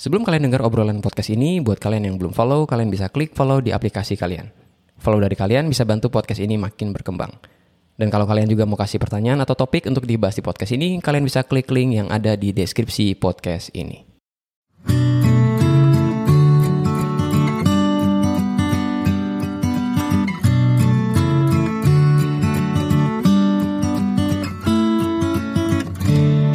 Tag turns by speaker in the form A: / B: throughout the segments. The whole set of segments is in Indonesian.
A: Sebelum kalian dengar obrolan podcast ini, buat kalian yang belum follow, kalian bisa klik follow di aplikasi kalian. Follow dari kalian bisa bantu podcast ini makin berkembang. Dan kalau kalian juga mau kasih pertanyaan atau topik untuk dibahas di podcast ini, kalian bisa klik link yang ada di deskripsi podcast ini.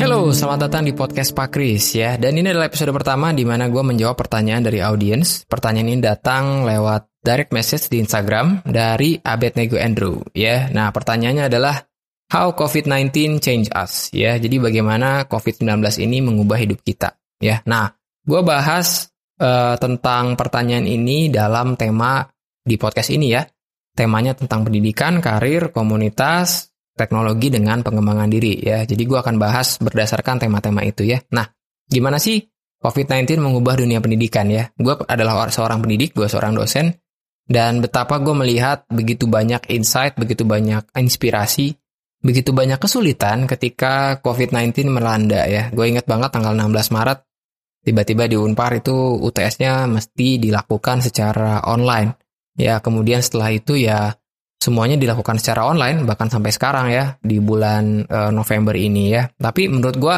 A: Halo, selamat datang di podcast Pak Kris ya. Dan ini adalah episode pertama di mana gue menjawab pertanyaan dari audiens. Pertanyaan ini datang lewat direct message di Instagram dari Abednego Andrew ya. Nah, pertanyaannya adalah How COVID-19 change us ya. Jadi bagaimana COVID-19 ini mengubah hidup kita ya. Nah, gue bahas uh, tentang pertanyaan ini dalam tema di podcast ini ya. Temanya tentang pendidikan, karir, komunitas, teknologi dengan pengembangan diri ya. Jadi gue akan bahas berdasarkan tema-tema itu ya. Nah, gimana sih COVID-19 mengubah dunia pendidikan ya? Gue adalah seorang pendidik, gue seorang dosen, dan betapa gue melihat begitu banyak insight, begitu banyak inspirasi, begitu banyak kesulitan ketika COVID-19 melanda ya. Gue inget banget tanggal 16 Maret, tiba-tiba di Unpar itu UTS-nya mesti dilakukan secara online. Ya, kemudian setelah itu ya semuanya dilakukan secara online bahkan sampai sekarang ya di bulan uh, November ini ya. Tapi menurut gue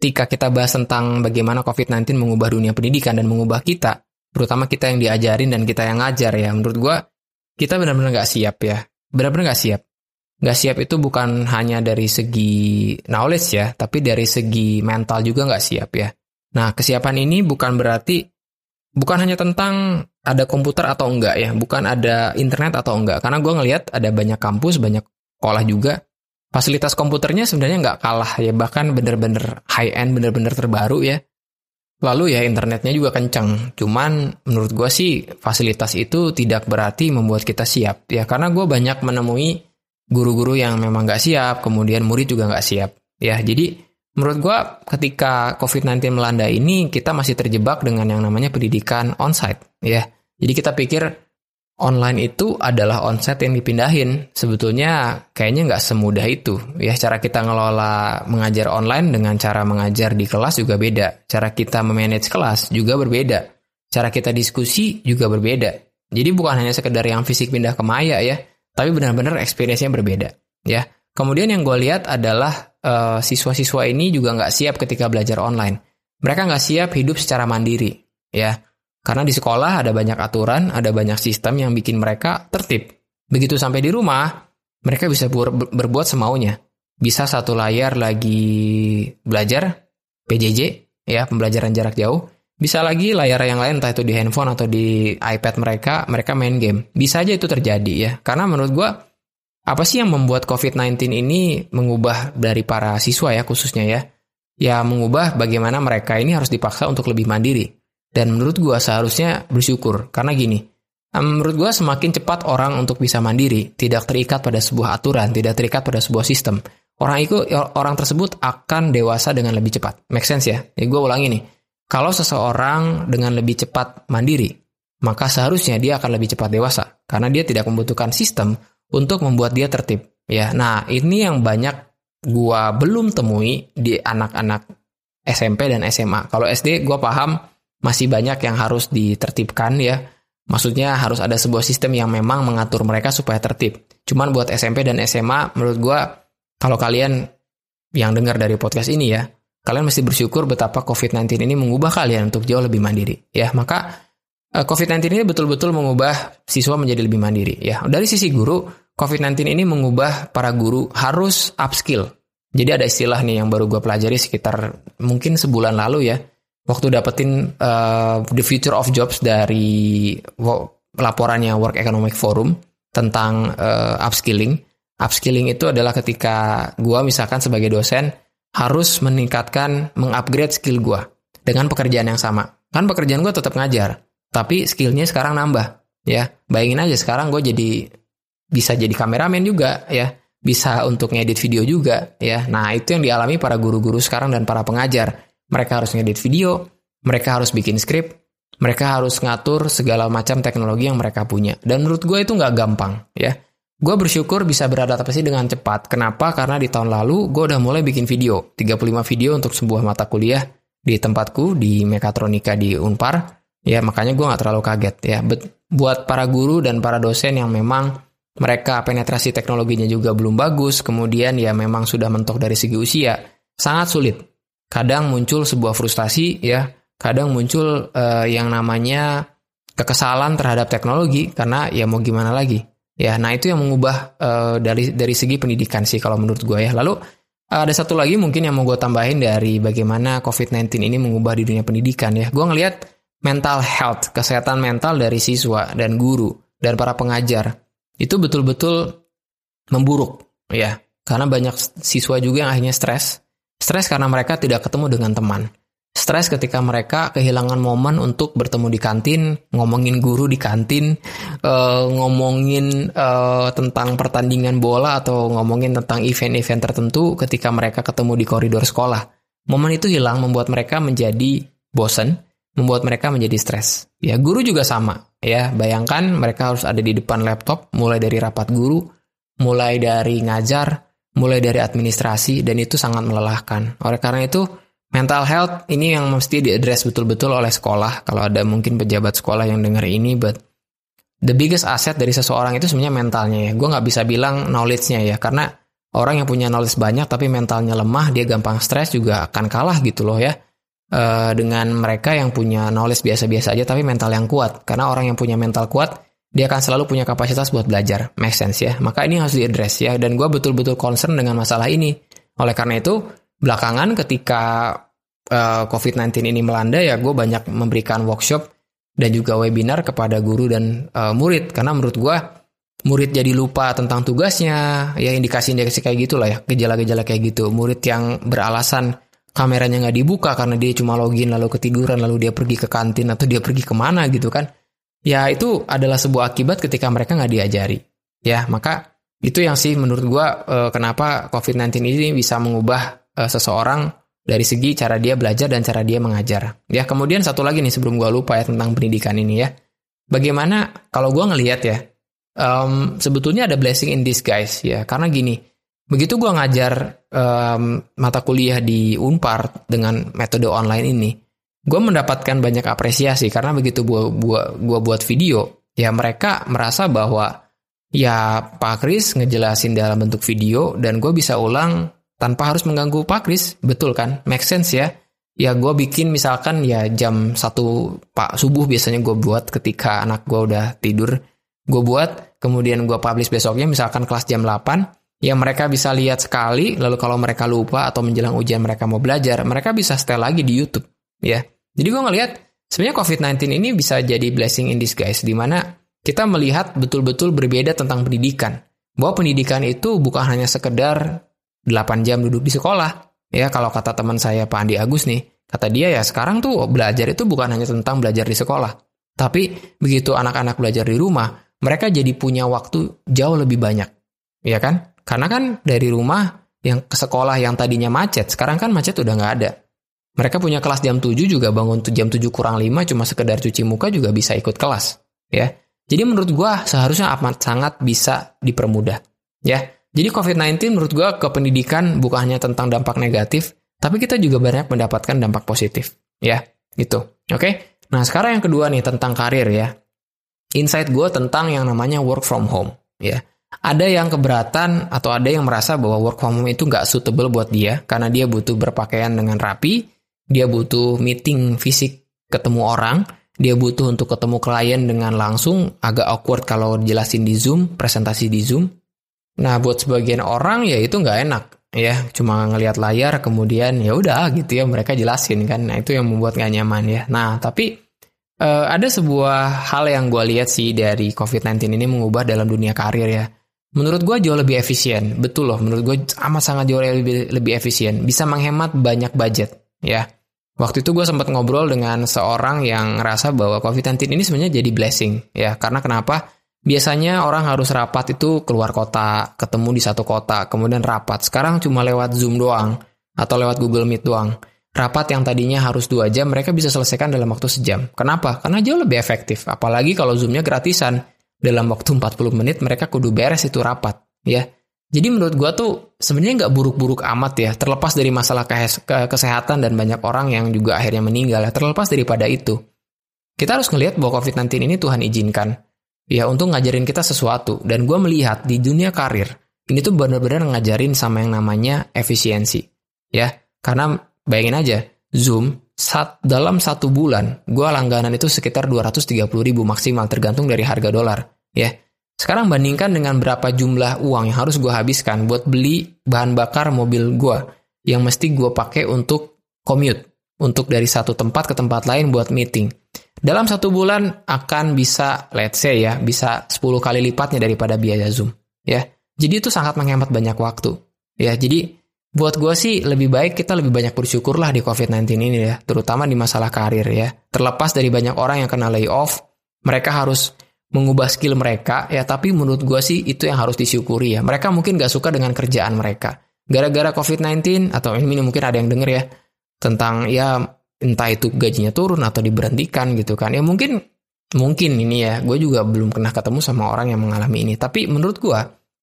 A: ketika kita bahas tentang bagaimana COVID-19 mengubah dunia pendidikan dan mengubah kita, terutama kita yang diajarin dan kita yang ngajar ya, menurut gue kita benar-benar nggak siap ya, benar-benar nggak siap. Nggak siap itu bukan hanya dari segi knowledge ya, tapi dari segi mental juga nggak siap ya. Nah, kesiapan ini bukan berarti bukan hanya tentang ada komputer atau enggak ya, bukan ada internet atau enggak. Karena gue ngelihat ada banyak kampus, banyak sekolah juga. Fasilitas komputernya sebenarnya nggak kalah ya, bahkan bener-bener high end, bener-bener terbaru ya. Lalu ya internetnya juga kenceng. Cuman menurut gue sih fasilitas itu tidak berarti membuat kita siap ya, karena gue banyak menemui guru-guru yang memang nggak siap, kemudian murid juga nggak siap ya. Jadi menurut gue ketika COVID-19 melanda ini kita masih terjebak dengan yang namanya pendidikan onsite ya. Jadi kita pikir online itu adalah onsite yang dipindahin. Sebetulnya kayaknya nggak semudah itu ya. Cara kita ngelola mengajar online dengan cara mengajar di kelas juga beda. Cara kita memanage kelas juga berbeda. Cara kita diskusi juga berbeda. Jadi bukan hanya sekedar yang fisik pindah ke maya ya, tapi benar-benar experience-nya berbeda ya. Kemudian yang gue lihat adalah uh, siswa-siswa ini juga nggak siap ketika belajar online. Mereka nggak siap hidup secara mandiri, ya. Karena di sekolah ada banyak aturan, ada banyak sistem yang bikin mereka tertib. Begitu sampai di rumah, mereka bisa ber berbuat semaunya. Bisa satu layar lagi belajar, PJJ, ya, pembelajaran jarak jauh. Bisa lagi layar yang lain, entah itu di handphone atau di iPad mereka, mereka main game. Bisa aja itu terjadi ya. Karena menurut gue, apa sih yang membuat COVID-19 ini mengubah dari para siswa ya khususnya ya? Ya mengubah bagaimana mereka ini harus dipaksa untuk lebih mandiri. Dan menurut gua seharusnya bersyukur karena gini. Menurut gua semakin cepat orang untuk bisa mandiri, tidak terikat pada sebuah aturan, tidak terikat pada sebuah sistem. Orang itu orang tersebut akan dewasa dengan lebih cepat. Make sense ya? Jadi gue ulangi nih. Kalau seseorang dengan lebih cepat mandiri, maka seharusnya dia akan lebih cepat dewasa karena dia tidak membutuhkan sistem untuk membuat dia tertib. Ya, nah ini yang banyak gua belum temui di anak-anak SMP dan SMA. Kalau SD gua paham masih banyak yang harus ditertibkan ya. Maksudnya harus ada sebuah sistem yang memang mengatur mereka supaya tertib. Cuman buat SMP dan SMA menurut gua kalau kalian yang dengar dari podcast ini ya, kalian mesti bersyukur betapa COVID-19 ini mengubah kalian untuk jauh lebih mandiri. Ya, maka COVID-19 ini betul-betul mengubah siswa menjadi lebih mandiri. Ya, dari sisi guru, COVID-19 ini mengubah para guru harus upskill. Jadi ada istilah nih yang baru gue pelajari sekitar mungkin sebulan lalu ya. Waktu dapetin uh, The Future of Jobs dari laporannya Work Economic Forum tentang uh, upskilling. Upskilling itu adalah ketika gue misalkan sebagai dosen harus meningkatkan, mengupgrade skill gue dengan pekerjaan yang sama. Kan pekerjaan gue tetap ngajar, tapi skillnya sekarang nambah. Ya, bayangin aja sekarang gue jadi bisa jadi kameramen juga ya. Bisa untuk ngedit video juga ya. Nah itu yang dialami para guru-guru sekarang dan para pengajar. Mereka harus ngedit video mereka harus bikin skrip mereka harus ngatur segala macam teknologi yang mereka punya. Dan menurut gue itu nggak gampang ya. Gue bersyukur bisa beradaptasi dengan cepat. Kenapa? Karena di tahun lalu gue udah mulai bikin video. 35 video untuk sebuah mata kuliah di tempatku di mekatronika di Unpar. Ya makanya gue nggak terlalu kaget ya. Buat para guru dan para dosen yang memang mereka penetrasi teknologinya juga belum bagus, kemudian ya memang sudah mentok dari segi usia, sangat sulit. Kadang muncul sebuah frustasi ya, kadang muncul uh, yang namanya kekesalan terhadap teknologi karena ya mau gimana lagi. Ya, nah itu yang mengubah uh, dari dari segi pendidikan sih kalau menurut gue ya. Lalu ada satu lagi mungkin yang mau gue tambahin dari bagaimana COVID-19 ini mengubah di dunia pendidikan ya. Gue ngelihat mental health, kesehatan mental dari siswa dan guru dan para pengajar itu betul-betul memburuk ya. Karena banyak siswa juga yang akhirnya stres. Stres karena mereka tidak ketemu dengan teman stres ketika mereka kehilangan momen untuk bertemu di kantin, ngomongin guru di kantin, uh, ngomongin uh, tentang pertandingan bola atau ngomongin tentang event-event tertentu ketika mereka ketemu di koridor sekolah. Momen itu hilang membuat mereka menjadi bosan, membuat mereka menjadi stres. Ya, guru juga sama. Ya, bayangkan mereka harus ada di depan laptop mulai dari rapat guru, mulai dari ngajar, mulai dari administrasi dan itu sangat melelahkan. Oleh karena itu, Mental health ini yang mesti diadres betul-betul oleh sekolah. Kalau ada mungkin pejabat sekolah yang dengar ini, but the biggest asset dari seseorang itu sebenarnya mentalnya ya. Gue nggak bisa bilang knowledge-nya ya, karena orang yang punya knowledge banyak tapi mentalnya lemah, dia gampang stres juga akan kalah gitu loh ya. Uh, dengan mereka yang punya knowledge biasa-biasa aja tapi mental yang kuat. Karena orang yang punya mental kuat, dia akan selalu punya kapasitas buat belajar. Make sense ya. Maka ini harus diadres ya. Dan gue betul-betul concern dengan masalah ini. Oleh karena itu, belakangan ketika uh, eh, COVID-19 ini melanda ya gue banyak memberikan workshop dan juga webinar kepada guru dan uh, murid karena menurut gue murid jadi lupa tentang tugasnya ya indikasi-indikasi kayak gitulah ya gejala-gejala kayak gitu murid yang beralasan kameranya nggak dibuka karena dia cuma login lalu ketiduran lalu dia pergi ke kantin atau dia pergi ke mana gitu kan ya itu adalah sebuah akibat ketika mereka nggak diajari ya maka itu yang sih menurut gue uh, kenapa COVID-19 ini bisa mengubah uh, seseorang dari segi cara dia belajar dan cara dia mengajar. Ya, kemudian satu lagi nih sebelum gue lupa ya tentang pendidikan ini ya. Bagaimana kalau gue ngelihat ya, um, sebetulnya ada blessing in disguise ya. Karena gini, begitu gue ngajar um, mata kuliah di Unpar dengan metode online ini, gue mendapatkan banyak apresiasi karena begitu gue buat, buat video, ya mereka merasa bahwa ya Pak Kris ngejelasin dalam bentuk video dan gue bisa ulang tanpa harus mengganggu Pak Kris, betul kan? Make sense ya? Ya gue bikin misalkan ya jam satu Pak subuh biasanya gue buat ketika anak gue udah tidur. Gue buat, kemudian gue publish besoknya misalkan kelas jam 8. Ya mereka bisa lihat sekali, lalu kalau mereka lupa atau menjelang ujian mereka mau belajar, mereka bisa stay lagi di YouTube. Ya, Jadi gue ngelihat sebenarnya COVID-19 ini bisa jadi blessing in disguise, di mana kita melihat betul-betul berbeda tentang pendidikan. Bahwa pendidikan itu bukan hanya sekedar 8 jam duduk di sekolah. Ya, kalau kata teman saya Pak Andi Agus nih, kata dia ya sekarang tuh belajar itu bukan hanya tentang belajar di sekolah. Tapi begitu anak-anak belajar di rumah, mereka jadi punya waktu jauh lebih banyak. Ya kan? Karena kan dari rumah yang ke sekolah yang tadinya macet, sekarang kan macet udah nggak ada. Mereka punya kelas jam 7 juga bangun jam 7 kurang 5 cuma sekedar cuci muka juga bisa ikut kelas. Ya. Jadi menurut gua seharusnya amat sangat bisa dipermudah. Ya. Jadi COVID-19 menurut gue ke pendidikan bukan hanya tentang dampak negatif, tapi kita juga banyak mendapatkan dampak positif. Ya, gitu. Oke? Nah, sekarang yang kedua nih tentang karir ya. Insight gue tentang yang namanya work from home. Ya, ada yang keberatan atau ada yang merasa bahwa work from home itu nggak suitable buat dia karena dia butuh berpakaian dengan rapi, dia butuh meeting fisik ketemu orang, dia butuh untuk ketemu klien dengan langsung, agak awkward kalau jelasin di Zoom, presentasi di Zoom, Nah, buat sebagian orang ya itu nggak enak ya, cuma ngelihat layar kemudian ya udah gitu ya mereka jelasin kan. Nah, itu yang membuat nggak nyaman ya. Nah, tapi uh, ada sebuah hal yang gue lihat sih dari COVID-19 ini mengubah dalam dunia karir ya. Menurut gue jauh lebih efisien, betul loh. Menurut gue amat sangat jauh lebih, lebih efisien, bisa menghemat banyak budget ya. Waktu itu gue sempat ngobrol dengan seorang yang ngerasa bahwa COVID-19 ini sebenarnya jadi blessing ya. Karena kenapa? Biasanya orang harus rapat itu keluar kota, ketemu di satu kota, kemudian rapat. Sekarang cuma lewat Zoom doang, atau lewat Google Meet doang. Rapat yang tadinya harus dua jam, mereka bisa selesaikan dalam waktu sejam. Kenapa? Karena jauh lebih efektif. Apalagi kalau Zoomnya gratisan. Dalam waktu 40 menit mereka kudu beres itu rapat. ya. Jadi menurut gue tuh sebenarnya nggak buruk-buruk amat ya, terlepas dari masalah kesehatan dan banyak orang yang juga akhirnya meninggal terlepas daripada itu. Kita harus ngelihat bahwa COVID-19 ini Tuhan izinkan ya untuk ngajarin kita sesuatu. Dan gue melihat di dunia karir, ini tuh benar-benar ngajarin sama yang namanya efisiensi. Ya, karena bayangin aja, Zoom saat dalam satu bulan, gue langganan itu sekitar 230 ribu maksimal tergantung dari harga dolar. Ya, sekarang bandingkan dengan berapa jumlah uang yang harus gue habiskan buat beli bahan bakar mobil gue yang mesti gue pakai untuk commute, untuk dari satu tempat ke tempat lain buat meeting. Dalam satu bulan akan bisa, let's say ya, bisa 10 kali lipatnya daripada biaya Zoom. Ya, jadi itu sangat menghemat banyak waktu. Ya, jadi buat gue sih lebih baik kita lebih banyak bersyukur lah di COVID-19 ini ya, terutama di masalah karir ya. Terlepas dari banyak orang yang kena layoff, mereka harus mengubah skill mereka ya, tapi menurut gue sih itu yang harus disyukuri ya. Mereka mungkin gak suka dengan kerjaan mereka. Gara-gara COVID-19 atau ini mungkin ada yang denger ya tentang ya entah itu gajinya turun atau diberhentikan gitu kan ya mungkin mungkin ini ya gue juga belum pernah ketemu sama orang yang mengalami ini tapi menurut gue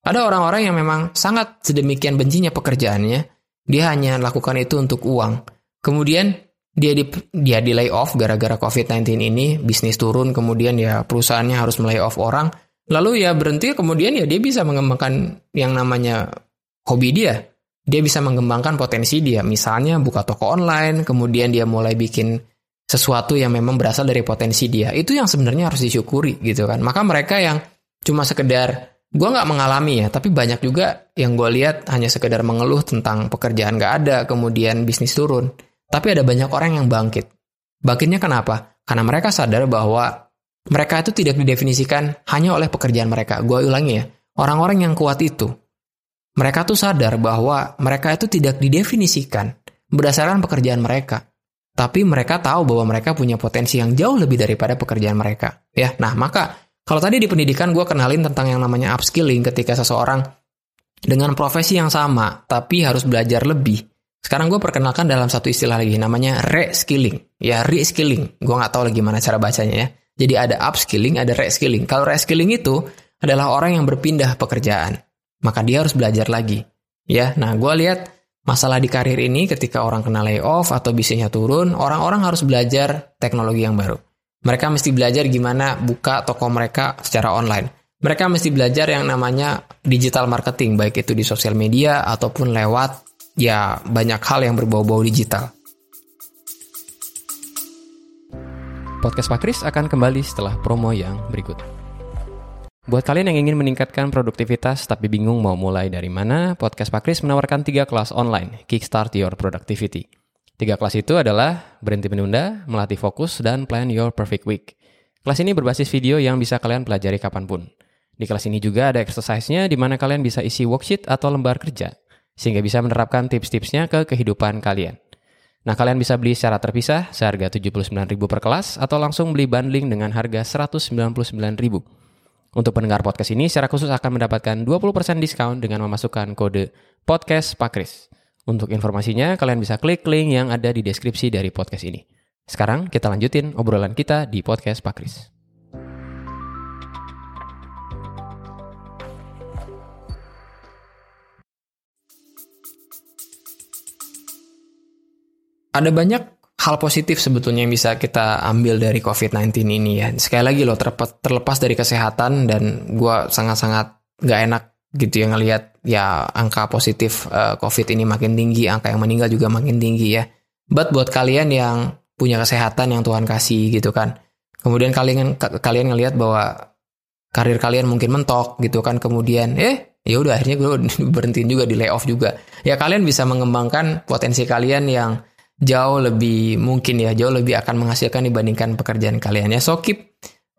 A: ada orang-orang yang memang sangat sedemikian bencinya pekerjaannya dia hanya lakukan itu untuk uang kemudian dia di dia di lay off gara-gara covid-19 ini bisnis turun kemudian ya perusahaannya harus melay off orang lalu ya berhenti kemudian ya dia bisa mengembangkan yang namanya hobi dia dia bisa mengembangkan potensi dia. Misalnya buka toko online, kemudian dia mulai bikin sesuatu yang memang berasal dari potensi dia. Itu yang sebenarnya harus disyukuri gitu kan. Maka mereka yang cuma sekedar gue nggak mengalami ya, tapi banyak juga yang gue lihat hanya sekedar mengeluh tentang pekerjaan nggak ada, kemudian bisnis turun. Tapi ada banyak orang yang bangkit. Bangkitnya kenapa? Karena mereka sadar bahwa mereka itu tidak didefinisikan hanya oleh pekerjaan mereka. Gue ulangi ya, orang-orang yang kuat itu mereka tuh sadar bahwa mereka itu tidak didefinisikan berdasarkan pekerjaan mereka. Tapi mereka tahu bahwa mereka punya potensi yang jauh lebih daripada pekerjaan mereka. Ya, nah maka kalau tadi di pendidikan gue kenalin tentang yang namanya upskilling ketika seseorang dengan profesi yang sama tapi harus belajar lebih. Sekarang gue perkenalkan dalam satu istilah lagi namanya reskilling. Ya, reskilling. Gue nggak tahu lagi gimana cara bacanya ya. Jadi ada upskilling, ada reskilling. Kalau reskilling itu adalah orang yang berpindah pekerjaan maka dia harus belajar lagi. Ya, nah gue lihat masalah di karir ini ketika orang kena layoff atau bisnisnya turun, orang-orang harus belajar teknologi yang baru. Mereka mesti belajar gimana buka toko mereka secara online. Mereka mesti belajar yang namanya digital marketing, baik itu di sosial media ataupun lewat ya banyak hal yang berbau-bau digital.
B: Podcast Pak Kris akan kembali setelah promo yang berikut. Buat kalian yang ingin meningkatkan produktivitas tapi bingung mau mulai dari mana, Podcast Pak Kris menawarkan tiga kelas online, Kickstart Your Productivity. Tiga kelas itu adalah berhenti menunda, melatih fokus, dan plan your perfect week. Kelas ini berbasis video yang bisa kalian pelajari kapan pun. Di kelas ini juga ada exercise-nya di mana kalian bisa isi worksheet atau lembar kerja, sehingga bisa menerapkan tips-tipsnya ke kehidupan kalian. Nah, kalian bisa beli secara terpisah seharga 79.000 per kelas atau langsung beli bundling dengan harga 199.000. Untuk pendengar podcast ini secara khusus akan mendapatkan 20% diskon dengan memasukkan kode podcast Pakris. Untuk informasinya kalian bisa klik link yang ada di deskripsi dari podcast ini. Sekarang kita lanjutin obrolan kita di podcast Pakris.
A: Ada banyak hal positif sebetulnya yang bisa kita ambil dari COVID-19 ini ya. Sekali lagi loh, terlepas dari kesehatan dan gue sangat-sangat gak enak gitu ya ngelihat ya angka positif uh, COVID ini makin tinggi, angka yang meninggal juga makin tinggi ya. But buat kalian yang punya kesehatan yang Tuhan kasih gitu kan, kemudian kalian kalian ngelihat bahwa karir kalian mungkin mentok gitu kan, kemudian eh ya udah akhirnya gue berhentiin juga di layoff juga. Ya kalian bisa mengembangkan potensi kalian yang jauh lebih mungkin ya jauh lebih akan menghasilkan dibandingkan pekerjaan kalian ya so keep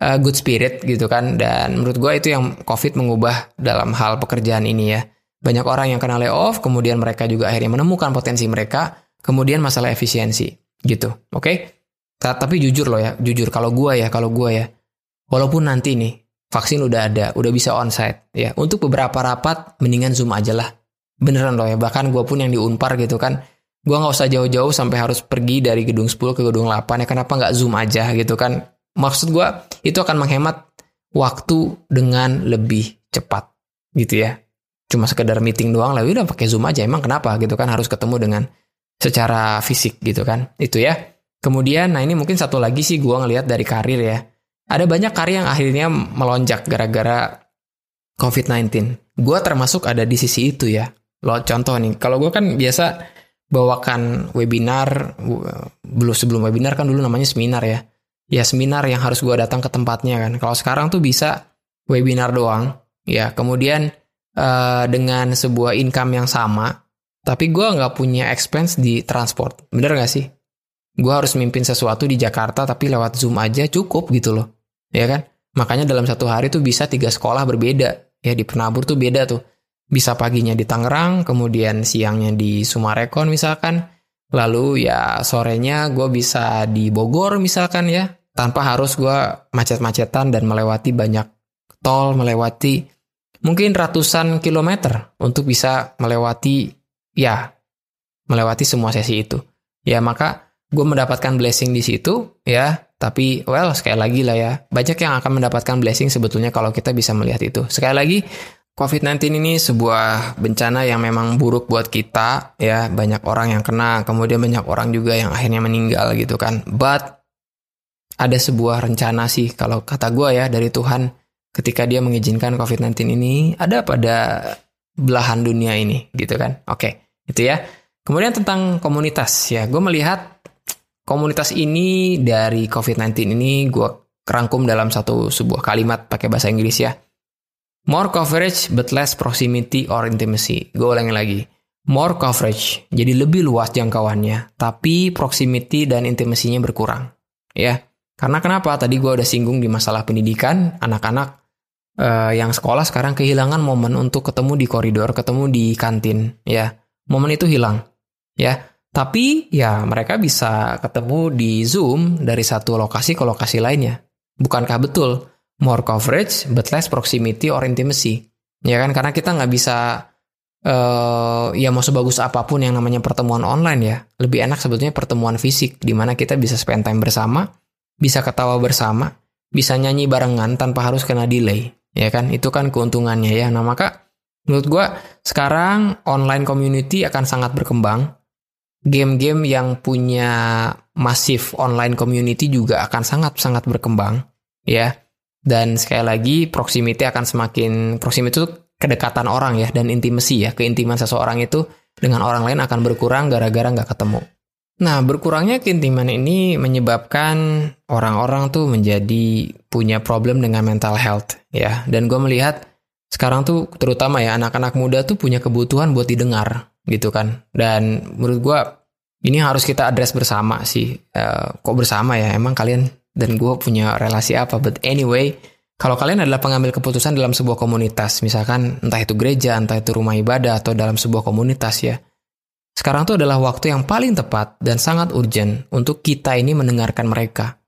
A: uh, good spirit gitu kan. Dan menurut gue itu yang covid mengubah dalam hal pekerjaan ini ya. Banyak orang yang kena layoff kemudian mereka juga akhirnya menemukan potensi mereka kemudian masalah efisiensi gitu oke? Okay? tapi jujur loh ya jujur kalau gue ya kalau gue ya walaupun nanti nih vaksin udah ada udah bisa onsite ya untuk beberapa rapat mendingan zoom aja lah. Beneran loh ya bahkan gue pun yang di unpar gitu kan gue nggak usah jauh-jauh sampai harus pergi dari gedung 10 ke gedung 8 ya kenapa nggak zoom aja gitu kan maksud gue itu akan menghemat waktu dengan lebih cepat gitu ya. Cuma sekedar meeting doang lah udah pakai Zoom aja emang kenapa gitu kan harus ketemu dengan secara fisik gitu kan. Itu ya. Kemudian nah ini mungkin satu lagi sih gue ngelihat dari karir ya. Ada banyak karir yang akhirnya melonjak gara-gara COVID-19 gue termasuk ada di sisi itu ya. Lo contoh nih kalau gue kan biasa bawakan webinar belum sebelum webinar kan dulu namanya seminar ya ya seminar yang harus gue datang ke tempatnya kan kalau sekarang tuh bisa webinar doang ya kemudian uh, dengan sebuah income yang sama, tapi gue nggak punya expense di transport. Bener nggak sih? Gue harus mimpin sesuatu di Jakarta tapi lewat Zoom aja cukup gitu loh. Ya kan? Makanya dalam satu hari tuh bisa tiga sekolah berbeda. Ya di Penabur tuh beda tuh. Bisa paginya di Tangerang, kemudian siangnya di Sumarekon misalkan. Lalu ya sorenya gue bisa di Bogor misalkan ya. Tanpa harus gue macet-macetan dan melewati banyak tol, melewati mungkin ratusan kilometer untuk bisa melewati ya melewati semua sesi itu. Ya maka gue mendapatkan blessing di situ ya. Tapi well sekali lagi lah ya banyak yang akan mendapatkan blessing sebetulnya kalau kita bisa melihat itu. Sekali lagi COVID-19 ini sebuah bencana yang memang buruk buat kita ya banyak orang yang kena kemudian banyak orang juga yang akhirnya meninggal gitu kan. But ada sebuah rencana sih kalau kata gue ya dari Tuhan ketika dia mengizinkan COVID-19 ini ada pada belahan dunia ini gitu kan. Oke, itu ya. Kemudian tentang komunitas ya, gue melihat komunitas ini dari COVID-19 ini gue kerangkum dalam satu sebuah kalimat pakai bahasa Inggris ya. More coverage but less proximity or intimacy. Gue ulangi lagi. More coverage, jadi lebih luas jangkauannya, tapi proximity dan intimasinya berkurang. Ya, karena kenapa? Tadi gue udah singgung di masalah pendidikan, anak-anak uh, yang sekolah sekarang kehilangan momen untuk ketemu di koridor, ketemu di kantin, ya. Momen itu hilang, ya. Tapi ya mereka bisa ketemu di Zoom dari satu lokasi ke lokasi lainnya. Bukankah betul? More coverage, but less proximity or intimacy. Ya kan? Karena kita nggak bisa uh, ya mau sebagus apa pun yang namanya pertemuan online ya. Lebih enak sebetulnya pertemuan fisik, di mana kita bisa spend time bersama, bisa ketawa bersama, bisa nyanyi barengan tanpa harus kena delay. Ya kan, itu kan keuntungannya ya. Nah maka menurut gue sekarang online community akan sangat berkembang. Game-game yang punya masif online community juga akan sangat-sangat berkembang. Ya, dan sekali lagi proximity akan semakin proximity itu kedekatan orang ya dan intimasi ya keintiman seseorang itu dengan orang lain akan berkurang gara-gara nggak ketemu. Nah, berkurangnya keintiman ini menyebabkan orang-orang tuh menjadi punya problem dengan mental health ya. Dan gue melihat sekarang tuh terutama ya anak-anak muda tuh punya kebutuhan buat didengar gitu kan. Dan menurut gue ini harus kita address bersama sih. Uh, kok bersama ya? Emang kalian dan gue punya relasi apa? But anyway, kalau kalian adalah pengambil keputusan dalam sebuah komunitas, misalkan entah itu gereja, entah itu rumah ibadah atau dalam sebuah komunitas ya, sekarang itu adalah waktu yang paling tepat dan sangat urgent untuk kita ini mendengarkan mereka.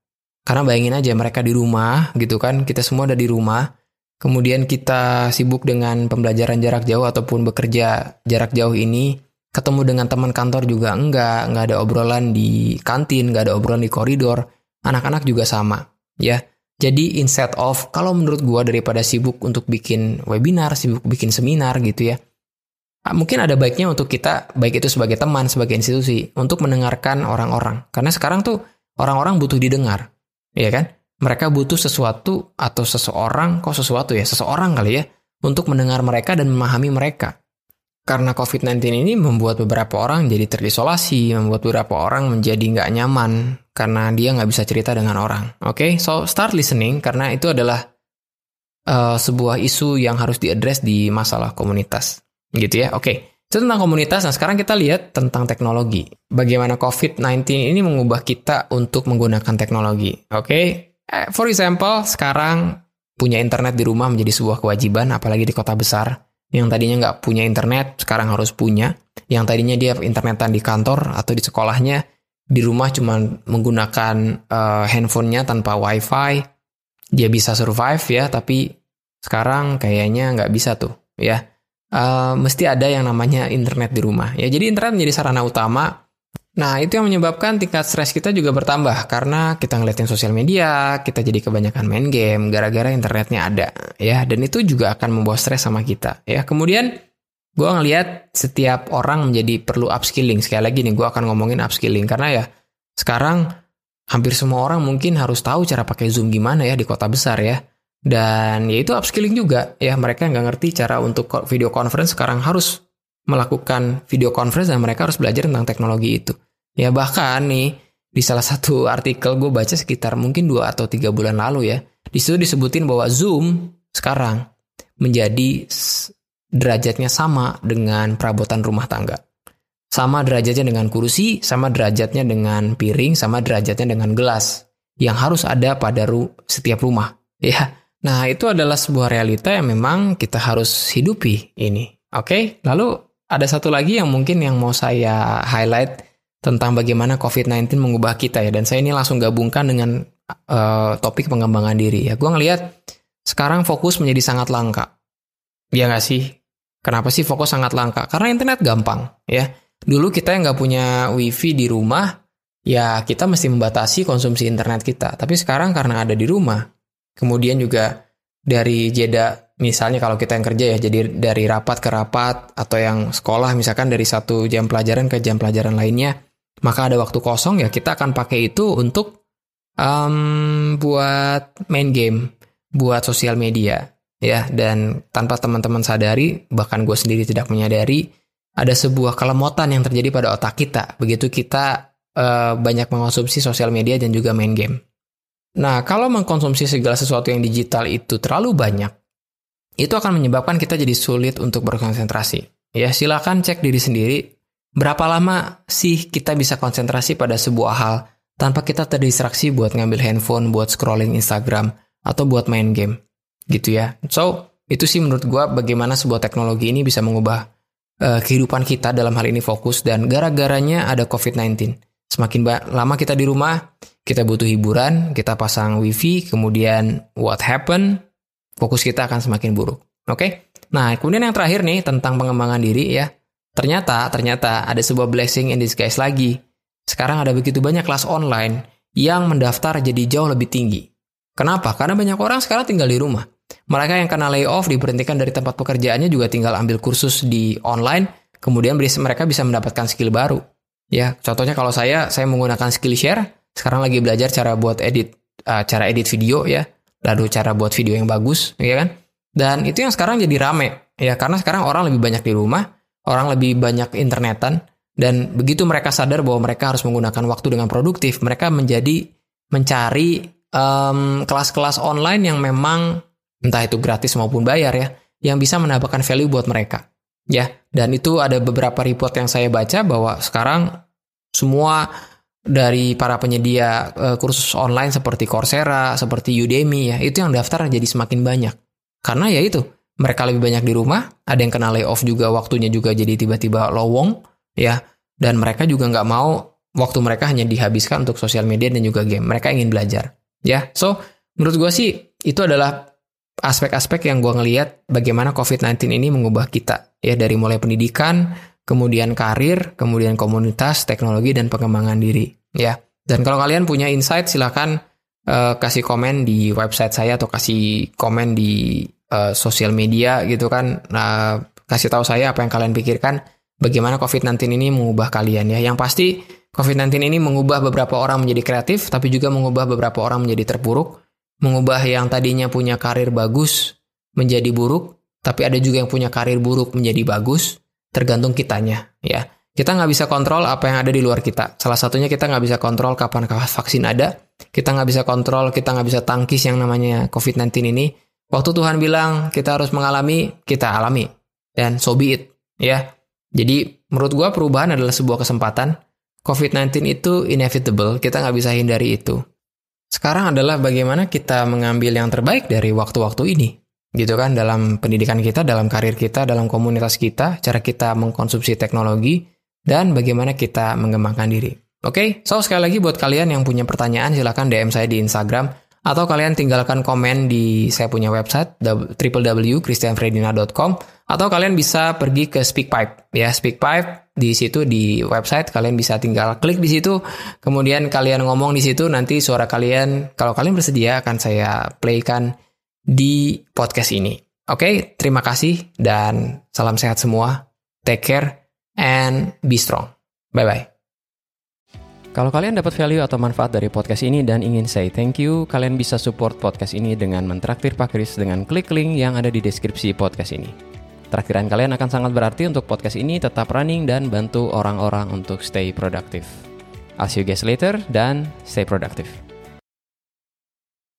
A: Karena bayangin aja mereka di rumah gitu kan, kita semua ada di rumah. Kemudian kita sibuk dengan pembelajaran jarak jauh ataupun bekerja jarak jauh ini. Ketemu dengan teman kantor juga enggak, enggak ada obrolan di kantin, enggak ada obrolan di koridor. Anak-anak juga sama, ya. Jadi instead of, kalau menurut gua daripada sibuk untuk bikin webinar, sibuk bikin seminar gitu ya, mungkin ada baiknya untuk kita, baik itu sebagai teman, sebagai institusi, untuk mendengarkan orang-orang. Karena sekarang tuh orang-orang butuh didengar, ya kan? Mereka butuh sesuatu atau seseorang, kok sesuatu ya, seseorang kali ya, untuk mendengar mereka dan memahami mereka. Karena COVID-19 ini membuat beberapa orang jadi terisolasi, membuat beberapa orang menjadi nggak nyaman karena dia nggak bisa cerita dengan orang. Oke, okay? so start listening karena itu adalah uh, sebuah isu yang harus diadres di masalah komunitas. Gitu ya. Oke. Itu tentang komunitas. Nah, sekarang kita lihat tentang teknologi. Bagaimana COVID-19 ini mengubah kita untuk menggunakan teknologi. Oke. Eh, for example, sekarang punya internet di rumah menjadi sebuah kewajiban, apalagi di kota besar. Yang tadinya nggak punya internet, sekarang harus punya. Yang tadinya dia internetan di kantor atau di sekolahnya, di rumah cuma menggunakan uh, handphonenya tanpa wifi. Dia bisa survive ya, tapi sekarang kayaknya nggak bisa tuh ya uh, mesti ada yang namanya internet di rumah. Ya, jadi internet menjadi sarana utama. Nah, itu yang menyebabkan tingkat stres kita juga bertambah karena kita ngeliatin sosial media, kita jadi kebanyakan main game gara-gara internetnya ada, ya. Dan itu juga akan membawa stres sama kita, ya. Kemudian gue ngelihat setiap orang menjadi perlu upskilling. Sekali lagi nih, gue akan ngomongin upskilling karena ya sekarang hampir semua orang mungkin harus tahu cara pakai Zoom gimana ya di kota besar ya. Dan ya itu upskilling juga ya mereka nggak ngerti cara untuk video conference sekarang harus melakukan video conference dan mereka harus belajar tentang teknologi itu. Ya bahkan nih di salah satu artikel gue baca sekitar mungkin dua atau tiga bulan lalu ya. Di situ disebutin bahwa Zoom sekarang menjadi derajatnya sama dengan perabotan rumah tangga. Sama derajatnya dengan kursi, sama derajatnya dengan piring, sama derajatnya dengan gelas yang harus ada pada ru setiap rumah. Ya, nah itu adalah sebuah realita yang memang kita harus hidupi ini. Oke, okay? lalu ada satu lagi yang mungkin yang mau saya highlight tentang bagaimana COVID-19 mengubah kita ya. Dan saya ini langsung gabungkan dengan uh, topik pengembangan diri ya. Gue ngelihat sekarang fokus menjadi sangat langka. Ya nggak sih? Kenapa sih fokus sangat langka? Karena internet gampang ya. Dulu kita yang nggak punya wifi di rumah, ya kita mesti membatasi konsumsi internet kita. Tapi sekarang karena ada di rumah, kemudian juga dari jeda misalnya kalau kita yang kerja ya jadi dari rapat ke rapat atau yang sekolah misalkan dari satu jam pelajaran ke jam pelajaran lainnya maka ada waktu kosong ya kita akan pakai itu untuk um, buat main game buat sosial media ya. Dan tanpa teman-teman sadari bahkan gue sendiri tidak menyadari ada sebuah kelemotan yang terjadi pada otak kita. Begitu kita uh, banyak mengonsumsi sosial media dan juga main game Nah, kalau mengkonsumsi segala sesuatu yang digital itu terlalu banyak, itu akan menyebabkan kita jadi sulit untuk berkonsentrasi. Ya, silakan cek diri sendiri, berapa lama sih kita bisa konsentrasi pada sebuah hal tanpa kita terdistraksi buat ngambil handphone, buat scrolling Instagram, atau buat main game. Gitu ya. So, itu sih menurut gue bagaimana sebuah teknologi ini bisa mengubah uh, kehidupan kita dalam hal ini fokus dan gara-garanya ada COVID-19. Semakin lama kita di rumah, kita butuh hiburan, kita pasang wifi, kemudian what happen, fokus kita akan semakin buruk. Oke? Okay? Nah, kemudian yang terakhir nih tentang pengembangan diri ya. Ternyata, ternyata ada sebuah blessing in disguise lagi. Sekarang ada begitu banyak kelas online yang mendaftar jadi jauh lebih tinggi. Kenapa? Karena banyak orang sekarang tinggal di rumah. Mereka yang kena layoff diberhentikan dari tempat pekerjaannya juga tinggal ambil kursus di online, kemudian mereka bisa mendapatkan skill baru. Ya, contohnya kalau saya, saya menggunakan Skillshare, sekarang lagi belajar cara buat edit, uh, cara edit video ya, lalu cara buat video yang bagus, ya kan? Dan itu yang sekarang jadi rame, ya karena sekarang orang lebih banyak di rumah, orang lebih banyak internetan, dan begitu mereka sadar bahwa mereka harus menggunakan waktu dengan produktif, mereka menjadi mencari kelas kelas-kelas online yang memang entah itu gratis maupun bayar ya, yang bisa menambahkan value buat mereka. Ya, dan itu ada beberapa report yang saya baca bahwa sekarang semua dari para penyedia uh, kursus online seperti Coursera, seperti Udemy ya, itu yang daftar jadi semakin banyak. Karena ya itu, mereka lebih banyak di rumah, ada yang kena layoff juga waktunya juga jadi tiba-tiba lowong ya, dan mereka juga nggak mau waktu mereka hanya dihabiskan untuk sosial media dan juga game. Mereka ingin belajar ya. So, menurut gue sih itu adalah aspek-aspek yang gue ngeliat bagaimana COVID-19 ini mengubah kita ya dari mulai pendidikan, kemudian karir, kemudian komunitas, teknologi dan pengembangan diri ya. Dan kalau kalian punya insight silahkan uh, kasih komen di website saya atau kasih komen di uh, sosial media gitu kan. Nah, kasih tahu saya apa yang kalian pikirkan bagaimana COVID-19 ini mengubah kalian ya. Yang pasti COVID-19 ini mengubah beberapa orang menjadi kreatif tapi juga mengubah beberapa orang menjadi terpuruk mengubah yang tadinya punya karir bagus menjadi buruk, tapi ada juga yang punya karir buruk menjadi bagus, tergantung kitanya, ya. Kita nggak bisa kontrol apa yang ada di luar kita. Salah satunya kita nggak bisa kontrol kapan vaksin ada. Kita nggak bisa kontrol, kita nggak bisa tangkis yang namanya COVID-19 ini. Waktu Tuhan bilang kita harus mengalami, kita alami. Dan so be it, ya. Jadi menurut gua perubahan adalah sebuah kesempatan. COVID-19 itu inevitable, kita nggak bisa hindari itu. Sekarang adalah bagaimana kita mengambil yang terbaik dari waktu-waktu ini. Gitu kan, dalam pendidikan kita, dalam karir kita, dalam komunitas kita, cara kita mengkonsumsi teknologi, dan bagaimana kita mengembangkan diri. Oke, okay? so sekali lagi buat kalian yang punya pertanyaan, silahkan DM saya di Instagram, atau kalian tinggalkan komen di saya punya website www.christianfredina.com atau kalian bisa pergi ke SpeakPipe ya SpeakPipe di situ di website kalian bisa tinggal klik di situ kemudian kalian ngomong di situ nanti suara kalian kalau kalian bersedia akan saya playkan di podcast ini Oke, terima kasih dan salam sehat semua. Take care and be strong. Bye-bye.
B: Kalau kalian dapat value atau manfaat dari podcast ini dan ingin say thank you, kalian bisa support podcast ini dengan mentraktir Pak Kris dengan klik link yang ada di deskripsi podcast ini. Traktiran kalian akan sangat berarti untuk podcast ini tetap running dan bantu orang-orang untuk stay productive. I'll see you guys later dan stay productive.